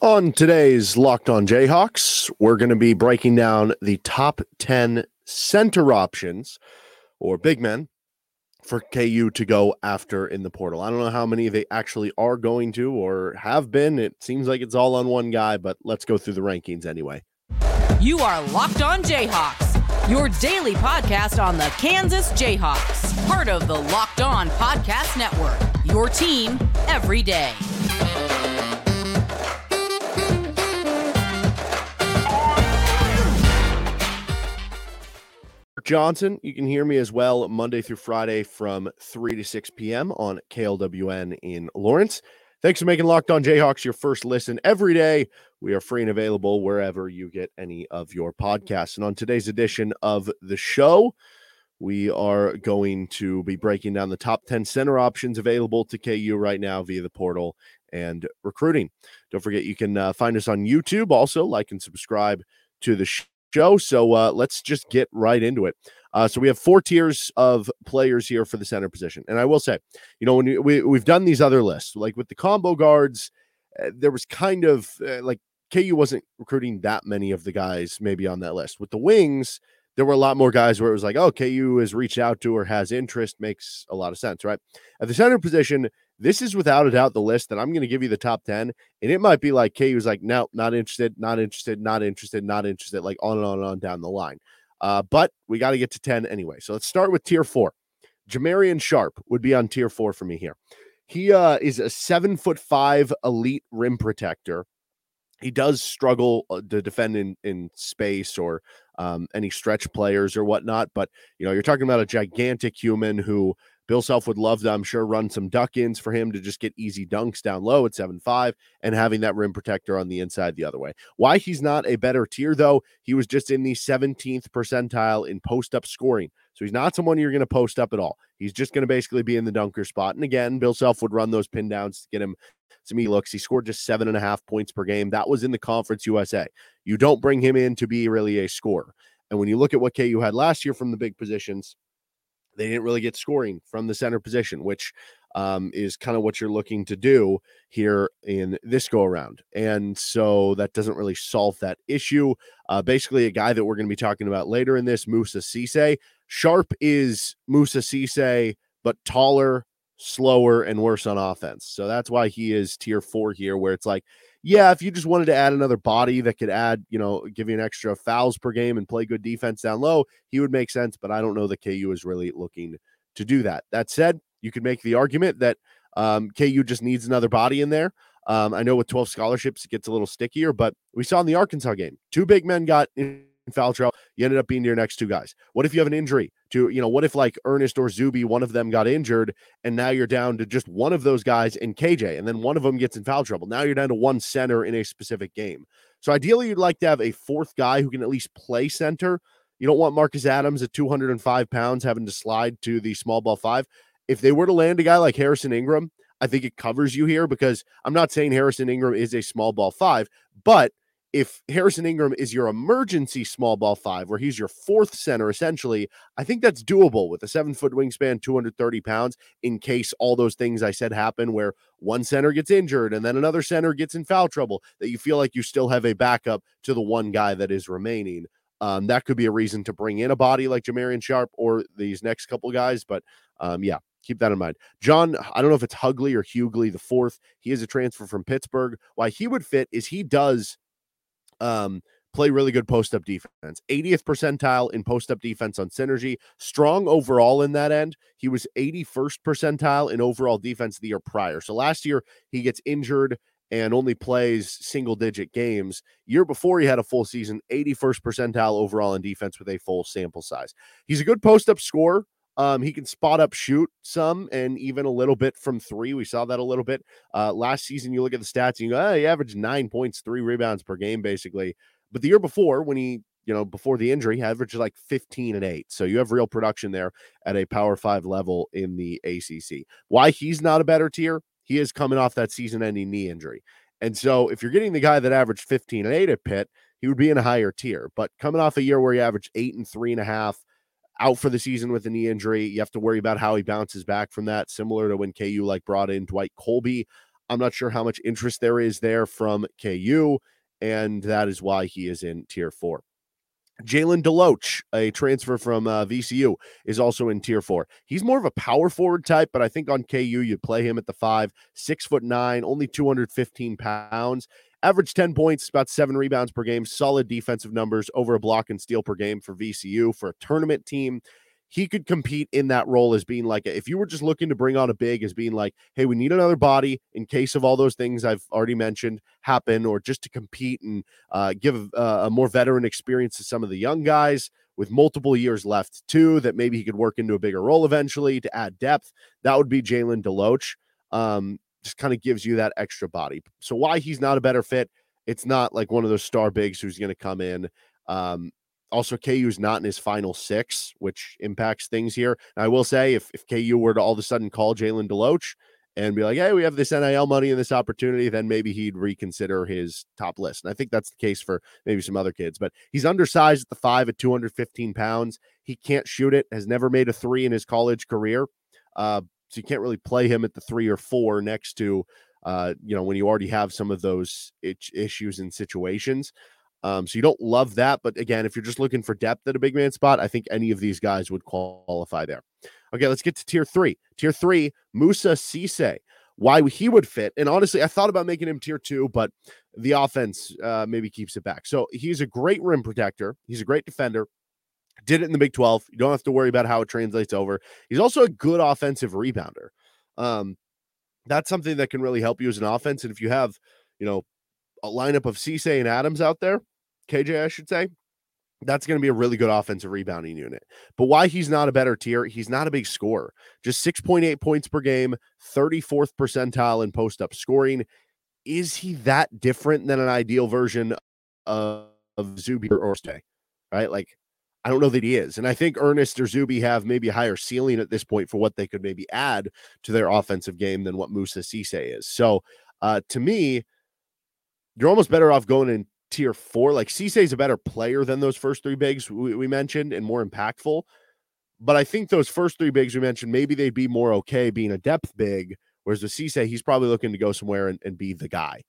On today's Locked On Jayhawks, we're going to be breaking down the top 10 center options or big men for KU to go after in the portal. I don't know how many they actually are going to or have been. It seems like it's all on one guy, but let's go through the rankings anyway. You are Locked On Jayhawks, your daily podcast on the Kansas Jayhawks, part of the Locked On Podcast Network, your team every day. Johnson. You can hear me as well Monday through Friday from 3 to 6 p.m. on KLWN in Lawrence. Thanks for making Locked On Jayhawks your first listen every day. We are free and available wherever you get any of your podcasts. And on today's edition of the show, we are going to be breaking down the top 10 center options available to KU right now via the portal and recruiting. Don't forget, you can uh, find us on YouTube. Also, like and subscribe to the show show. So uh, let's just get right into it. Uh, so we have four tiers of players here for the center position, and I will say, you know, when we we've done these other lists, like with the combo guards, uh, there was kind of uh, like KU wasn't recruiting that many of the guys maybe on that list. With the wings, there were a lot more guys where it was like, oh, KU has reached out to or has interest, makes a lot of sense, right? At the center position, this is without a doubt the list that I'm going to give you the top 10. And it might be like K was like, no, not interested, not interested, not interested, not interested, like on and on and on down the line. Uh, but we got to get to 10 anyway. So let's start with tier four. Jamarion Sharp would be on tier four for me here. He uh, is a seven foot five elite rim protector. He does struggle uh, to defend in, in space or um, any stretch players or whatnot. But, you know, you're talking about a gigantic human who Bill Self would love to, I'm sure, run some duck ins for him to just get easy dunks down low at 7 5 and having that rim protector on the inside the other way. Why he's not a better tier, though, he was just in the 17th percentile in post up scoring. So he's not someone you're going to post up at all. He's just going to basically be in the dunker spot. And again, Bill Self would run those pin downs to get him some e looks. He scored just seven and a half points per game. That was in the Conference USA. You don't bring him in to be really a scorer. And when you look at what KU had last year from the big positions, they didn't really get scoring from the center position, which um, is kind of what you're looking to do here in this go around. And so that doesn't really solve that issue. Uh, basically, a guy that we're going to be talking about later in this, Moussa Cisse. Sharp is Moussa Cisse, but taller, slower, and worse on offense. So that's why he is tier four here, where it's like yeah, if you just wanted to add another body that could add, you know, give you an extra fouls per game and play good defense down low, he would make sense. But I don't know that KU is really looking to do that. That said, you could make the argument that um, KU just needs another body in there. Um, I know with 12 scholarships, it gets a little stickier, but we saw in the Arkansas game, two big men got in foul trouble. You ended up being your next two guys. What if you have an injury to, you know, what if like Ernest or Zuby, one of them got injured, and now you're down to just one of those guys in KJ, and then one of them gets in foul trouble. Now you're down to one center in a specific game. So ideally, you'd like to have a fourth guy who can at least play center. You don't want Marcus Adams at 205 pounds having to slide to the small ball five. If they were to land a guy like Harrison Ingram, I think it covers you here because I'm not saying Harrison Ingram is a small ball five, but if Harrison Ingram is your emergency small ball five, where he's your fourth center, essentially, I think that's doable with a seven foot wingspan, 230 pounds, in case all those things I said happen where one center gets injured and then another center gets in foul trouble, that you feel like you still have a backup to the one guy that is remaining. Um, that could be a reason to bring in a body like Jamarion Sharp or these next couple guys. But um, yeah, keep that in mind. John, I don't know if it's Hugley or Hughley the fourth. He is a transfer from Pittsburgh. Why he would fit is he does um, play really good post up defense. 80th percentile in post up defense on synergy. Strong overall in that end. He was 81st percentile in overall defense the year prior. So last year he gets injured and only plays single digit games. Year before he had a full season, 81st percentile overall in defense with a full sample size. He's a good post up scorer. Um, he can spot up, shoot some, and even a little bit from three. We saw that a little bit uh, last season. You look at the stats, and you go, oh, he averaged nine points, three rebounds per game, basically. But the year before, when he, you know, before the injury, he averaged like 15 and eight. So you have real production there at a power five level in the ACC. Why he's not a better tier? He is coming off that season ending knee injury. And so if you're getting the guy that averaged 15 and eight at Pitt, he would be in a higher tier. But coming off a year where he averaged eight and three and a half, out for the season with a knee injury. You have to worry about how he bounces back from that, similar to when KU like brought in Dwight Coleby. I'm not sure how much interest there is there from KU, and that is why he is in tier four. Jalen Deloach, a transfer from uh, VCU, is also in tier four. He's more of a power forward type, but I think on KU you'd play him at the five, six foot nine, only 215 pounds. Average 10 points, about seven rebounds per game, solid defensive numbers, over a block and steal per game for VCU for a tournament team. He could compete in that role as being like, if you were just looking to bring on a big, as being like, hey, we need another body in case of all those things I've already mentioned happen, or just to compete and uh, give a more veteran experience to some of the young guys with multiple years left, too, that maybe he could work into a bigger role eventually to add depth. That would be Jalen Deloach. Um, just kind of gives you that extra body. So why he's not a better fit? It's not like one of those star bigs who's going to come in. Um, also, KU is not in his final six, which impacts things here. And I will say, if, if KU were to all of a sudden call Jalen Deloach and be like, hey, we have this NIL money and this opportunity, then maybe he'd reconsider his top list. And I think that's the case for maybe some other kids. But he's undersized at the five at 215 pounds. He can't shoot it, has never made a three in his college career. Uh, so you can't really play him at the three or four next to, uh, you know, when you already have some of those issues and situations. Um, so you don't love that, but again, if you're just looking for depth at a big man spot, I think any of these guys would qualify there. Okay, let's get to tier three. Tier three, Moussa Cisse. Why he would fit, and honestly, I thought about making him tier two, but the offense uh, maybe keeps it back. So he's a great rim protector. He's a great defender. Did it in the Big 12. You don't have to worry about how it translates over. He's also a good offensive rebounder. Um, that's something that can really help you as an offense. And if you have, you know, a lineup of Cisse and Adams out there, KJ, I should say, that's going to be a really good offensive rebounding unit. But why he's not a better tier, he's not a big scorer. Just 6.8 points per game, 34th percentile in post up scoring. Is he that different than an ideal version of, of Zuby or Orste? Right? Like, I don't know that he is. And I think Ernest or Zuby have maybe a higher ceiling at this point for what they could maybe add to their offensive game than what Moussa Cisse is. So uh, to me, you're almost better off going in tier four. Like Cisse is a better player than those first three bigs we, we mentioned and more impactful. But I think those first three bigs we mentioned, maybe they'd be more okay being a depth big. Whereas with Cisse, he's probably looking to go somewhere and, and be the guy.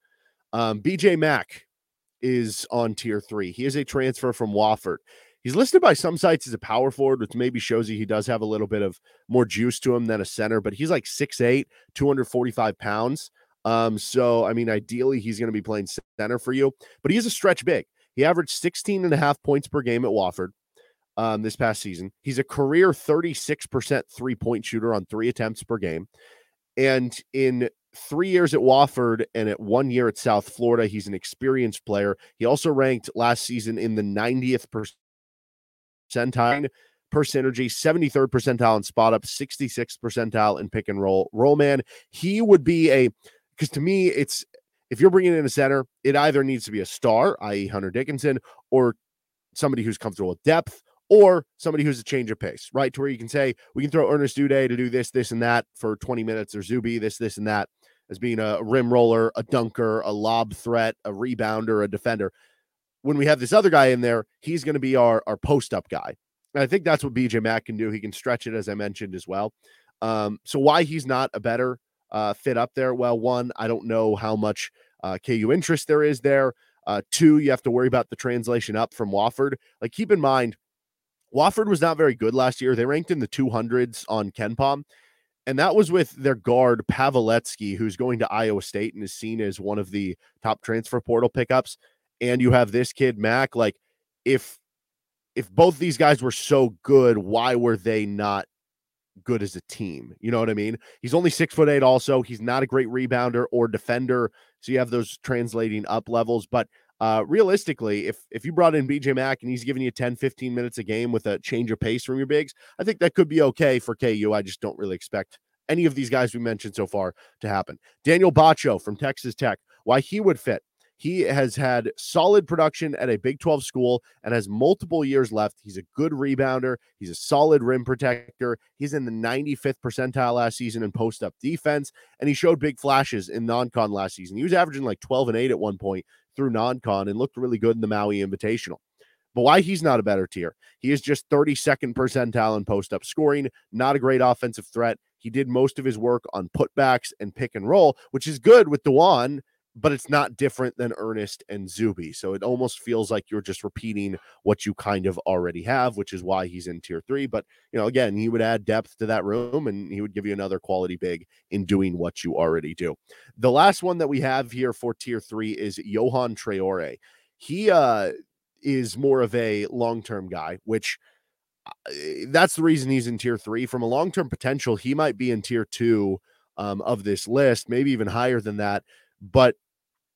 Um, BJ Mack is on tier three. He is a transfer from Wofford. He's listed by some sites as a power forward, which maybe shows you he does have a little bit of more juice to him than a center, but he's like 6'8, 245 pounds. Um, so I mean, ideally, he's going to be playing center for you, but he is a stretch big. He averaged 16 and a half points per game at Wofford um, this past season. He's a career 36% three point shooter on three attempts per game. And in three years at Wofford and at one year at South Florida, he's an experienced player. He also ranked last season in the 90th percentile per synergy, 73rd percentile in spot up, 66th percentile in pick and roll. Roll man, he would be a because to me, it's if you're bringing in a center, it either needs to be a star, i.e., Hunter Dickinson, or somebody who's comfortable with depth, or somebody who's a change of pace, right? To where you can say, we can throw Ernest Udeh to do this, this, and that for 20 minutes, or Zuby, this, this, and that, as being a rim roller, a dunker, a lob threat, a rebounder, a defender when we have this other guy in there, he's going to be our, our post up guy. And I think that's what BJ Mack can do. He can stretch it, as I mentioned as well. Um, so why he's not a better uh, fit up there? Well, one, I don't know how much uh, KU interest there is there. Uh, two, you have to worry about the translation up from Wofford. Like, keep in mind, Wofford was not very good last year. They ranked in the 200s on KenPom, and that was with their guard Paveletzke, who's going to Iowa State and is seen as one of the top transfer portal pickups and you have this kid Mack. like if if both these guys were so good why were they not good as a team? You know what i mean? He's only six foot eight also. He's not a great rebounder or defender. So you have those translating up levels. But uh realistically if if you brought in bj mack and he's giving you 10 15 minutes a game with a change of pace from your bigs i think that could be okay for ku i just don't really expect any of these guys we mentioned so far to happen. Daniel Batcho from texas tech why he would fit he has had solid production at a Big 12 school and has multiple years left. He's a good rebounder. He's a solid rim protector. He's in the 95th percentile last season in post up defense, and he showed big flashes in non con last season. He was averaging like 12 and 8 at one point through non con and looked really good in the Maui Invitational. But why he's not a better tier? He is just 32nd percentile in post up scoring, not a great offensive threat. He did most of his work on putbacks and pick and roll, which is good with Dajuan but it's not different than Ernest and Zuby. So it almost feels like you're just repeating what you kind of already have, which is why he's in tier three. But, you know, again, he would add depth to that room and he would give you another quality big in doing what you already do. The last one that we have here for tier three is Yohan Traore. He uh, is more of a long term guy, which that's the reason he's in tier three. From a long term potential, he might be in tier two um, of this list, maybe even higher than that but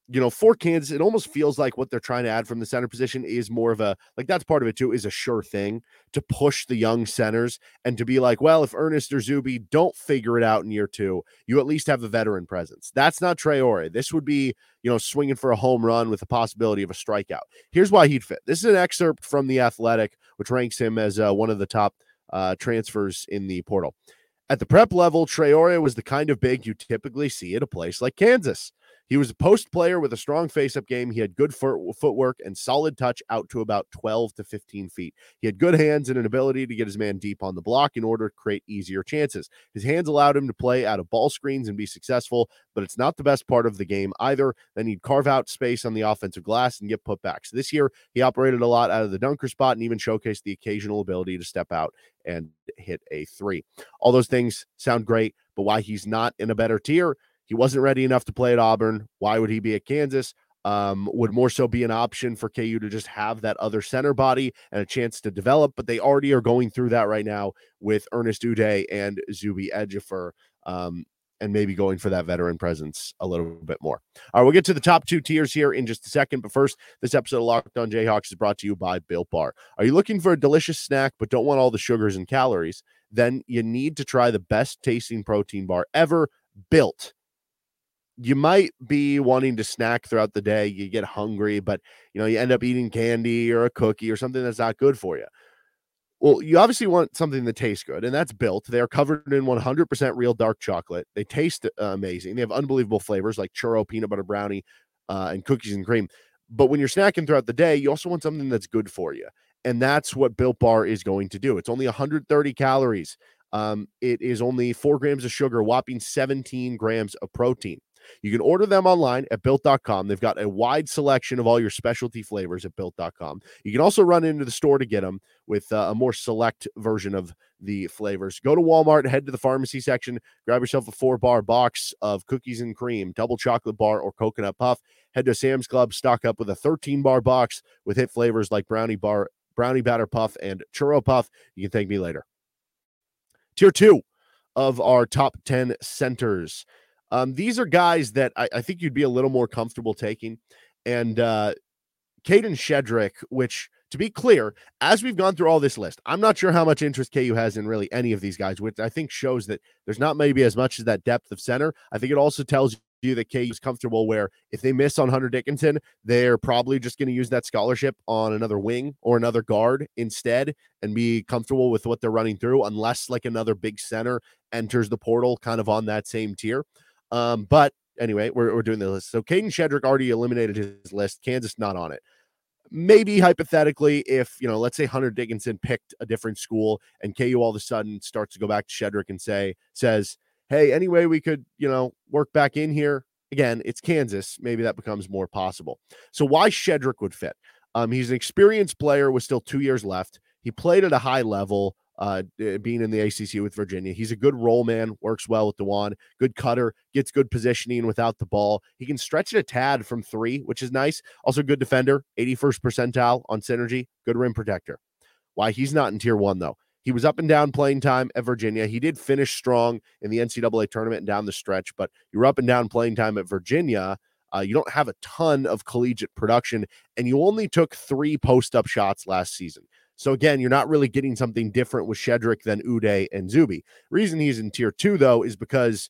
you know, for Kansas, it almost feels like what they're trying to add from the center position is more of a like that's part of it too, is a sure thing to push the young centers and to be like, well, if Ernest or Zuby don't figure it out in year two, you at least have a veteran presence. That's not Traore. This would be, you know, swinging for a home run with the possibility of a strikeout. Here's why he'd fit. This is an excerpt from The Athletic, which ranks him as uh, one of the top uh, transfers in the portal. At the prep level, Traore was the kind of big you typically see at a place like Kansas. He was a post player with a strong face up game. He had good foot, footwork and solid touch out to about 12 to 15 feet. He had good hands and an ability to get his man deep on the block in order to create easier chances. His hands allowed him to play out of ball screens and be successful, but it's not the best part of the game either. Then he'd carve out space on the offensive glass and get putbacks. This year, he operated a lot out of the dunker spot and even showcased the occasional ability to step out and hit a three. All those things sound great, but why he's not in a better tier he wasn't ready enough to play at Auburn. Why would he be at Kansas? Um, would more so be an option for KU to just have that other center body and a chance to develop, but they already are going through that right now with Ernest Udeh and Zuby Ejiofor. Um, and maybe going for that veteran presence a little bit more. All right, we'll get to the top two tiers here in just a second. But first, this episode of Locked On Jayhawks is brought to you by Built Bar. Are you looking for a delicious snack but don't want all the sugars and calories? Then you need to try the best tasting protein bar ever built you might be wanting to snack throughout the day. You get hungry, but you know, you end up eating candy or a cookie or something that's not good for you. Well, you obviously want something that tastes good, and that's built. They are covered in 100% real dark chocolate. They taste uh, amazing. They have unbelievable flavors like churro, peanut butter brownie, uh, and cookies and cream. But when you're snacking throughout the day, you also want something that's good for you. And that's what Built Bar is going to do. It's only 130 calories. Um, it is only four grams of sugar, whopping 17 grams of protein. You can order them online at built.com. They've got a wide selection of all your specialty flavors at built.com. You can also run into the store to get them with uh, a more select version of the flavors. Go to Walmart, head to the pharmacy section, grab yourself a four bar box of cookies and cream, double chocolate bar, or coconut puff. Head to Sam's Club, stock up with a 13 bar box with hit flavors like brownie bar, brownie batter puff, and churro puff. You can thank me later. Tier two of our top 10 centers. Um, these are guys that I, I, think you'd be a little more comfortable taking. And uh, Kadin Shedrick, which to be clear, as we've gone through all this list, I'm not sure how much interest KU has in really any of these guys, which I think shows that there's not maybe as much as that depth of center. I think it also tells you that KU is comfortable where if they miss on Hunter Dickinson, they're probably just going to use that scholarship on another wing or another guard instead and be comfortable with what they're running through, unless like another big center enters the portal kind of on that same tier. Um, but anyway, we're, we're doing the list. So Kadin Shedrick already eliminated his list. Kansas not on it. Maybe hypothetically, if you know, let's say Hunter Dickinson picked a different school and KU all of a sudden starts to go back to Shedrick and say says, "Hey, anyway, we could you know work back in here." Again, it's Kansas. Maybe that becomes more possible. So why Shedrick would fit? Um, he's an experienced player with still two years left. He played at a high level uh, being in the ACC with Virginia. He's a good roll man, works well with Dajuan, good cutter, gets good positioning without the ball. He can stretch it a tad from three, which is nice. Also, good defender, 81st percentile on synergy, good rim protector. Why he's not in tier one, though. He was up and down playing time at Virginia. He did finish strong in the NCAA tournament and down the stretch, but you're up and down playing time at Virginia. Uh, you don't have a ton of collegiate production, and you only took three post up shots last season. So again, you're not really getting something different with Shedrick than Udeh and Zuby. Reason he's in tier two though is because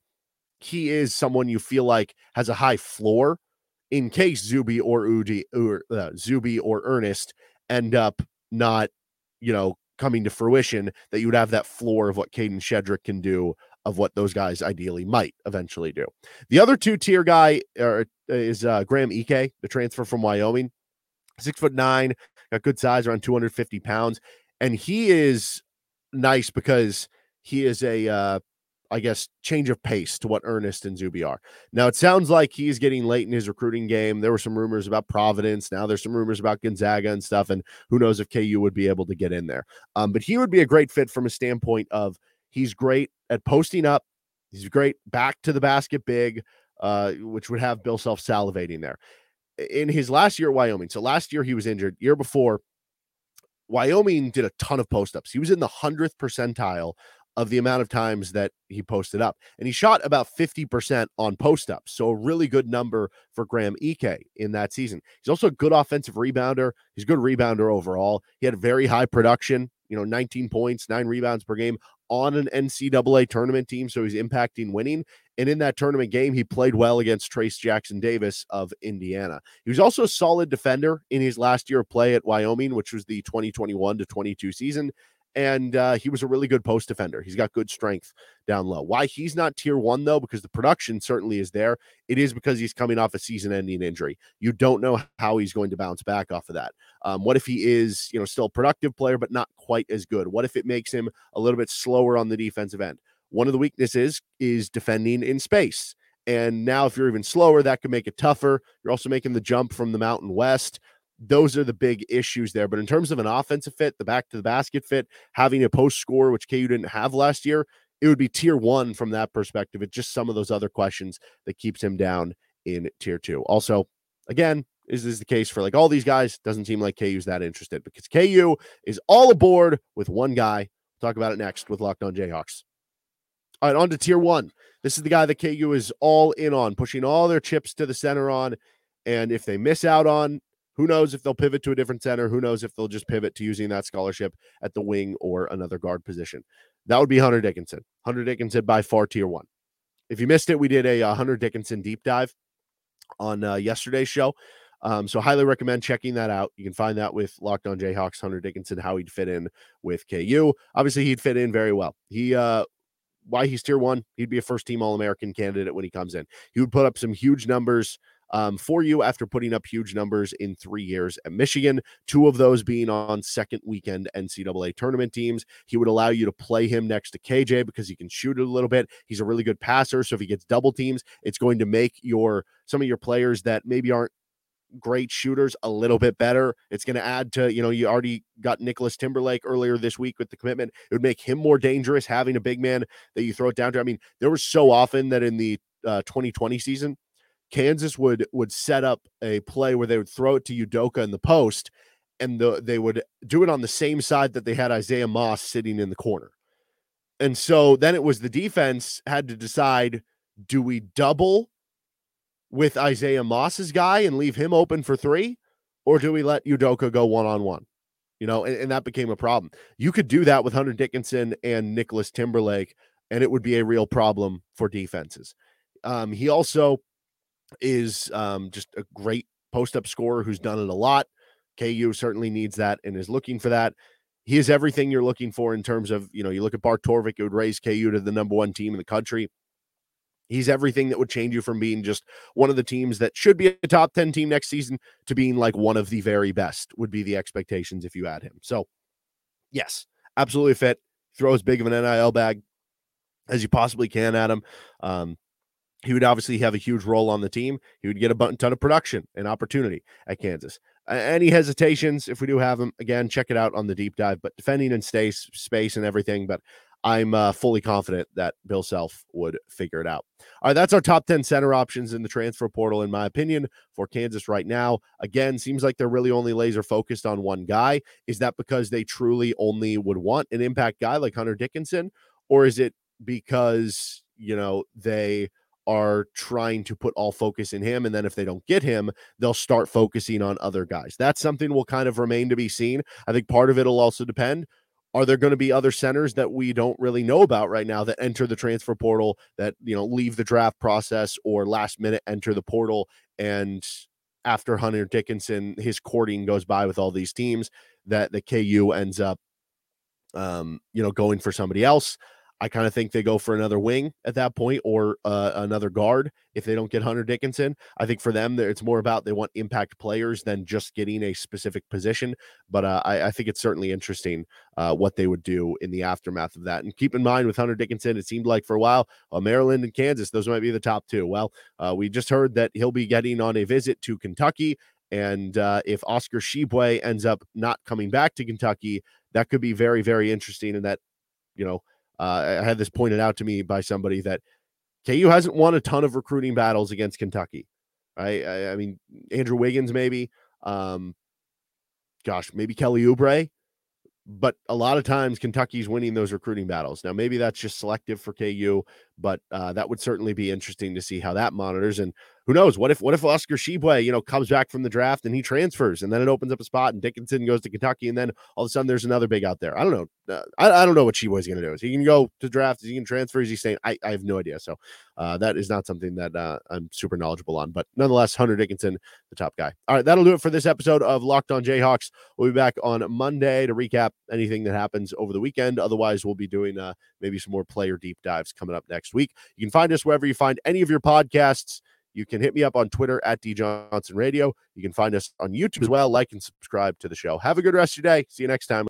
he is someone you feel like has a high floor in case Zuby or Udeh or uh, Zuby or Ernest end up not, you know, coming to fruition. That you would have that floor of what Kadin Shedrick can do, of what those guys ideally might eventually do. The other two tier guy uh, is uh, Graham Ike, the transfer from Wyoming, six foot nine, got good size, around 250 pounds. And he is nice because he is a uh, I guess, change of pace to what Ernest and Zuby are. Now, it sounds like he's getting late in his recruiting game. There were some rumors about Providence. Now there's some rumors about Gonzaga and stuff. And who knows if KU would be able to get in there. Um, but he would be a great fit from a standpoint of he's great at posting up, he's great back to the basket big, uh, which would have Bill Self salivating there. In his last year at Wyoming, so last year he was injured, year before, Wyoming did a ton of post ups. He was in the 100th percentile of the amount of times that he posted up. And he shot about 50% on post ups. So a really good number for Graham Ike in that season. He's also a good offensive rebounder. He's a good rebounder overall. He had very high production, you know, 19 points, nine rebounds per game on an NCAA tournament team. So he's impacting winning. And in that tournament game, he played well against Trayce Jackson Davis of Indiana. He was also a solid defender in his last year of play at Wyoming, which was the 2021 to 22 season and uh, he was a really good post defender. He's got good strength down low. Why he's not tier one though, because the production certainly is there. It is because he's coming off a season-ending injury. You don't know how he's going to bounce back off of that. Um, what if he is, you know, still a productive player but not quite as good? What if it makes him a little bit slower on the defensive end? One of the weaknesses is defending in space. And now, if you're even slower, that could make it tougher. You're also making the jump from the Mountain West those are the big issues there. But in terms of an offensive fit, the back to the basket fit, having a post score, which KU didn't have last year, it would be tier one from that perspective. It's just some of those other questions that keeps him down in tier two. Also, again, is this the case for like all these guys? Doesn't seem like KU's that interested because KU is all aboard with one guy. We'll talk about it next with Locked On Jayhawks. All right, on to tier one. This is the guy that KU is all in on, pushing all their chips to the center on. And if they miss out on who knows if they'll pivot to a different center? Who knows if they'll just pivot to using that scholarship at the wing or another guard position? That would be Hunter Dickinson. Hunter Dickinson by far tier one. If you missed it, we did a uh, Hunter Dickinson deep dive on uh, yesterday's show. Um, so highly recommend checking that out. You can find that with Locked On Jayhawks, Hunter Dickinson, how he'd fit in with KU. Obviously, he'd fit in very well. He uh why he's tier one, he'd be a first team All American candidate when he comes in. He would put up some huge numbers um, for you after putting up huge numbers in three years at Michigan, two of those being on second weekend NCAA tournament teams. He would allow you to play him next to KJ because he can shoot a little bit. He's a really good passer. So if he gets double teams, it's going to make your some of your players that maybe aren't great shooters a little bit better. It's going to add to, you know, you already got Nicholas Timberlake earlier this week with the commitment. It would make him more dangerous having a big man that you throw it down to. I mean, there was so often that in the uh, 2020 season, Kansas would would set up a play where they would throw it to Udoka in the post, and the, they would do it on the same side that they had Isaiah Moss sitting in the corner. And so then it was the defense had to decide: do we double with Isaiah Moss's guy and leave him open for three, or do we let Udoka go one on one? You know, and, and that became a problem. You could do that with Hunter Dickinson and Nicholas Timberlake, and it would be a real problem for defenses. Um, he also is um, just a great post up scorer who's done it a lot. KU certainly needs that and is looking for that. He is everything you're looking for in terms of, you know, you look at Bart Torvik, it would raise KU to the number one team in the country. He's everything that would change you from being just one of the teams that should be a top 10 team next season to being like one of the very best, would be the expectations if you add him. So, yes, absolutely fit. Throw as big of an NIL bag as you possibly can at him. Um, he would obviously have a huge role on the team. He would get a button ton of production and opportunity at Kansas. Any hesitations, if we do have them, again, check it out on the deep dive. But defending and space, space and everything. But I'm uh, fully confident that Bill Self would figure it out. All right, that's our top 10 center options in the transfer portal, in my opinion, for Kansas right now. Again, seems like they're really only laser focused on one guy. Is that because they truly only would want an impact guy like Hunter Dickinson? Or is it because, you know, they are trying to put all focus in him. And then if they don't get him, they'll start focusing on other guys. That's something will kind of remain to be seen. I think part of it will also depend. Are there going to be other centers that we don't really know about right now that enter the transfer portal that, you know, leave the draft process or last minute enter the portal? And after Hunter Dickinson, his courting goes by with all these teams that the KU ends up, um, you know, going for somebody else. I kind of think they go for another wing at that point or uh, another guard if they don't get Hunter Dickinson. I think for them, it's more about they want impact players than just getting a specific position. But uh, I, I, think it's certainly interesting uh, what they would do in the aftermath of that. And keep in mind with Hunter Dickinson, it seemed like for a while, uh, Maryland and Kansas, those might be the top two. Well, uh, we just heard that he'll be getting on a visit to Kentucky. And uh, if Oscar Tshiebwe ends up not coming back to Kentucky, that could be very, very interesting. And that, you know, uh, I had this pointed out to me by somebody that KU hasn't won a ton of recruiting battles against Kentucky. I, I mean, Andrew Wiggins, maybe. Um, gosh, maybe Kelly Oubre but a lot of times Kentucky's winning those recruiting battles. Now, maybe that's just selective for KU, but uh, that would certainly be interesting to see how that monitors. And who knows? What if what if Oscar Tshiebwe, you know, comes back from the draft and he transfers, and then it opens up a spot, and Dickinson goes to Kentucky, and then all of a sudden there's another big out there. I don't know. Uh, I, I don't know what Tshiebwe's going to do. Is he can go to draft? Is he can transfer? Is he saying? I, I have no idea. So uh, that is not something that uh, I'm super knowledgeable on. But nonetheless, Hunter Dickinson, the top guy. All right, that'll do it for this episode of Locked On Jayhawks. We'll be back on Monday to recap anything that happens over the weekend. Otherwise, we'll be doing uh, maybe some more player deep dives coming up next week. You can find us wherever you find any of your podcasts. You can hit me up on Twitter at D Johnson Radio. You can find us on YouTube as well. Like and subscribe to the show. Have a good rest of your day. See you next time.